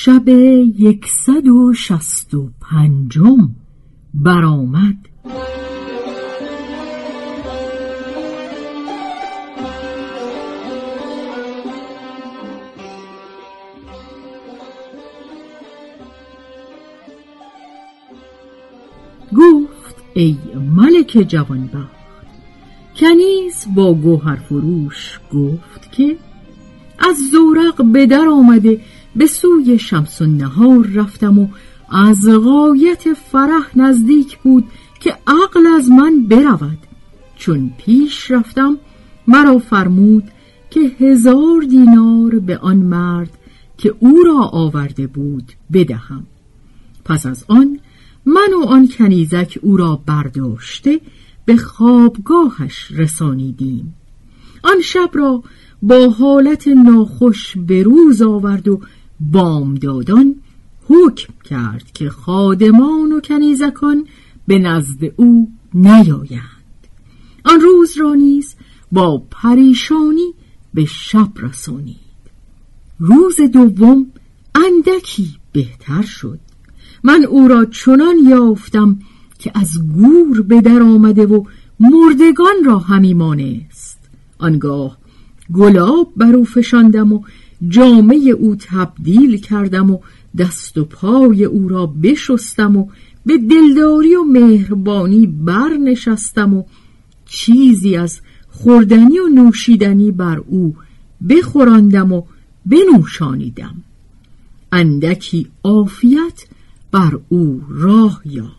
شب یکصد و شست و پنجم برآمد. گفت ای ملک جوانبخت کنیز با گوهر فروش گفت که از زورق به در آمده به سوی شمس نهار رفتم و از غایت فرح نزدیک بود که عقل از من برود. چون پیش رفتم مرا فرمود که هزار دینار به آن مرد که او را آورده بود بدهم. پس از آن من و آن کنیزک او را برداشته به خوابگاهش رسانیدیم. آن شب را با حالت ناخوش به روز آورد و بامدادان حکم کرد که خادمان و کنیزکان به نزد او نیایند. آن روز را نیز با پریشانی به شب رسانید. روز دوم اندکی بهتر شد. من او را چنان یافتم که از گور به در آمده و مردگان را همی مانست. آنگاه گلاب بر او فشاندم و جامعه او تبدیل کردم و دست و پای او را بشستم و به دلداری و مهربانی برنشستم و چیزی از خوردنی و نوشیدنی بر او بخوراندم و بنوشانیدم. اندکی عافیت بر او راه یافت.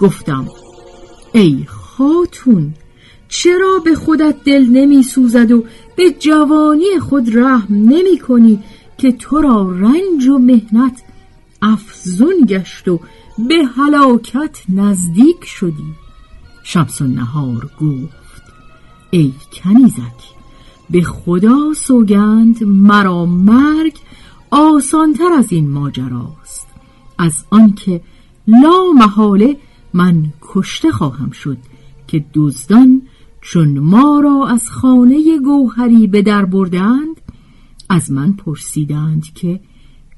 گفتم ای خاتون چرا به خودت دل نمی سوزد و به جوانی خود رحم نمی کنی که تو را رنج و مهنت افزون گشت و به هلاکت نزدیک شدی؟ شمس نهار گفت ای کنیزک به خدا سوگند مرا مرگ آسانتر از این ماجراست. از آنکه لا محاله من کشته خواهم شد که دزدان چون ما را از خانه گوهری به در بردند از من پرسیدند که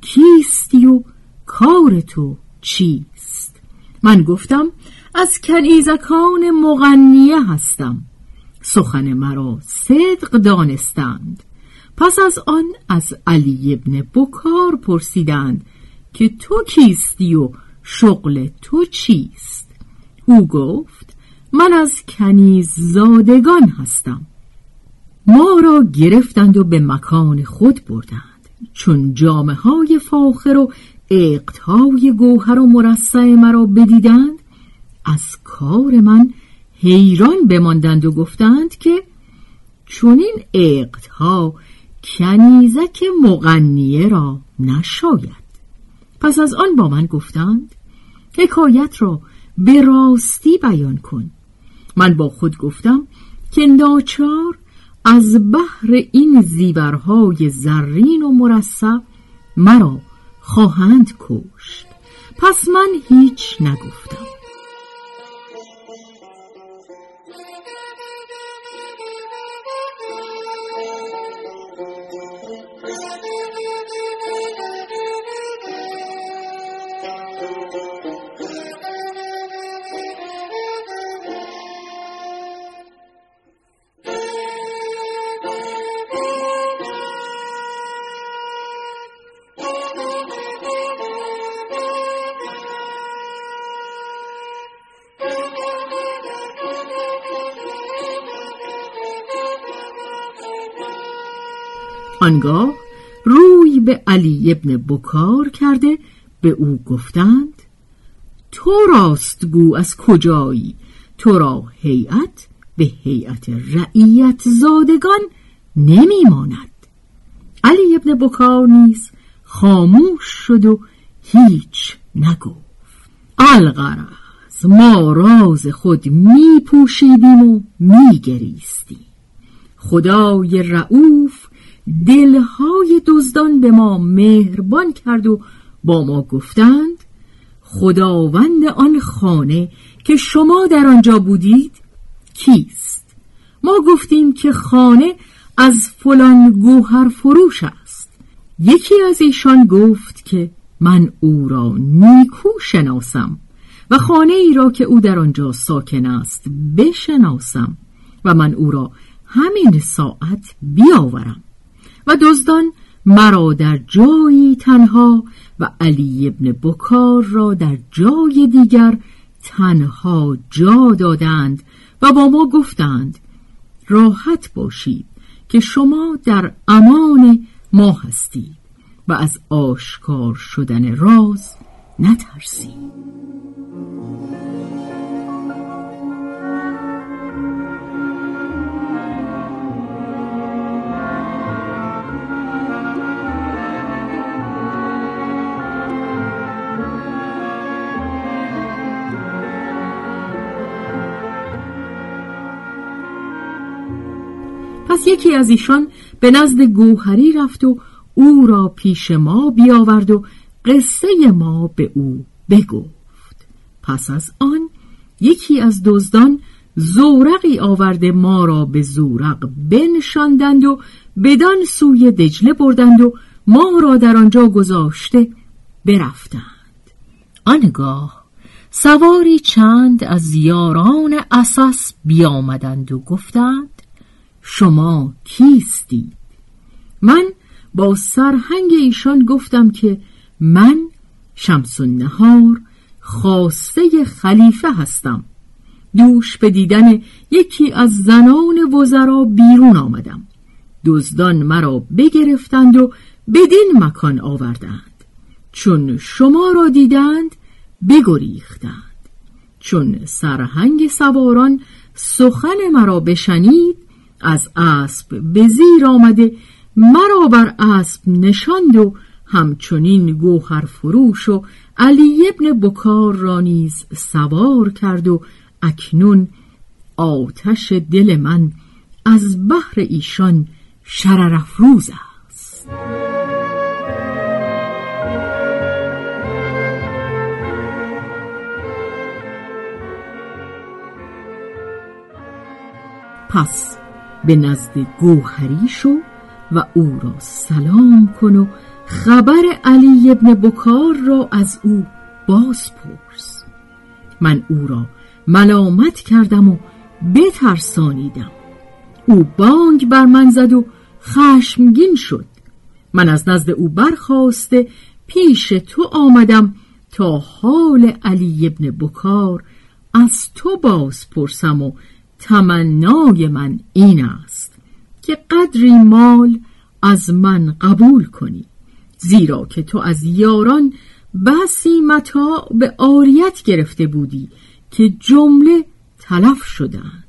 کیستی و کار تو چیست؟ من گفتم از کنیزکان مغنیه هستم سخن مرا صدق دانستند. پس از آن از علی ابن بکار پرسیدند که تو کیستی و شغل تو چیست؟ او گفت من از کنیز زادگان هستم. ما را گرفتند و به مکان خود بردند. چون جامعه های فاخر و اقتهای گوهر و مرصع مرا بدیدند از کار من حیران بماندند و گفتند که چون این اقتها کنیزک مغنیه را نشاید. پس از آن با من گفتند حکایت را به راستی بیان کن. من با خود گفتم که ناچار از بحر این زیورهای زرین و مرصع مرا خواهند کشت. پس من هیچ نگفتم. آنگاه روی به علی ابن بکار کرده به او گفتند تو راستگو از کجایی؟ تو را هیئت به هیئت رعیت زادگان نمیماند. علی ابن بکار نیز خاموش شد و هیچ نگفت. الغرض ما راز خود می پوشیدیم و می گریستیم خدای رعوف دلهای دزدان به ما مهربان کرد و با ما گفتند خداوند آن خانه که شما در آنجا بودید کیست؟ ما گفتیم که خانه از فلان گوهر فروش است. یکی از ایشان گفت که من او را نیکو شناسم و خانه ای را که او در آنجا ساکن است بشناسم و من او را همین ساعت بیاورم. و دزدان مرا در جایی تنها و علی ابن بکار را در جای دیگر تنها جا دادند و با ما گفتند راحت باشید که شما در امان ما هستید و از آشکار شدن راز نترسید. پس یکی از ایشان به نزد گوهری رفت و او را پیش ما بیاورد و قصه ما به او بگفت. پس از آن یکی از دزدان زورقی آورده ما را به زورق بنشاندند و بدان سوی دجله بردند و ما را در آنجا گذاشته برفتند. آنگاه سواری چند از یاران اساس بیامدند و گفتند شما کیستید من با سرهنگ ایشان گفتم که من شمس النهار خواسته خلیفه هستم. دوش به دیدن یکی از زنان وزرا بیرون آمدم. دزدان مرا بگرفتند و بدین مکان آوردند. چون شما را دیدند بگریختند. چون سرهنگ سواران سخن مرا بشنید از اسب به زیر آمده مرا بر اسب نشاند و همچنین گوهر فروش و علی ابن بکار را نیز سوار کرد و اکنون آتش دل من از بحر ایشان شررافروز است. پس به نزد گوهری شو و او را سلام کن و خبر علی ابن بکار را از او باز پرس من او را ملامت کردم و بترسانیدم. او بانگ بر من زد و خشمگین شد. من از نزد او برخواسته پیش تو آمدم تا حال علی ابن بکار از تو باز پرسم و تمنای من این است که قدری مال از من قبول کنی زیرا که تو از یاران بسی متا به آریت گرفته بودی که جمله تلف شدند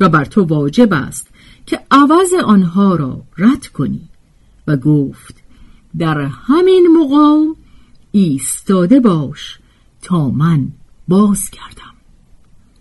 و بر تو واجب است که عوض آنها را رد کنی و گفت در همین مقام ایستاده باش تا من باز کردم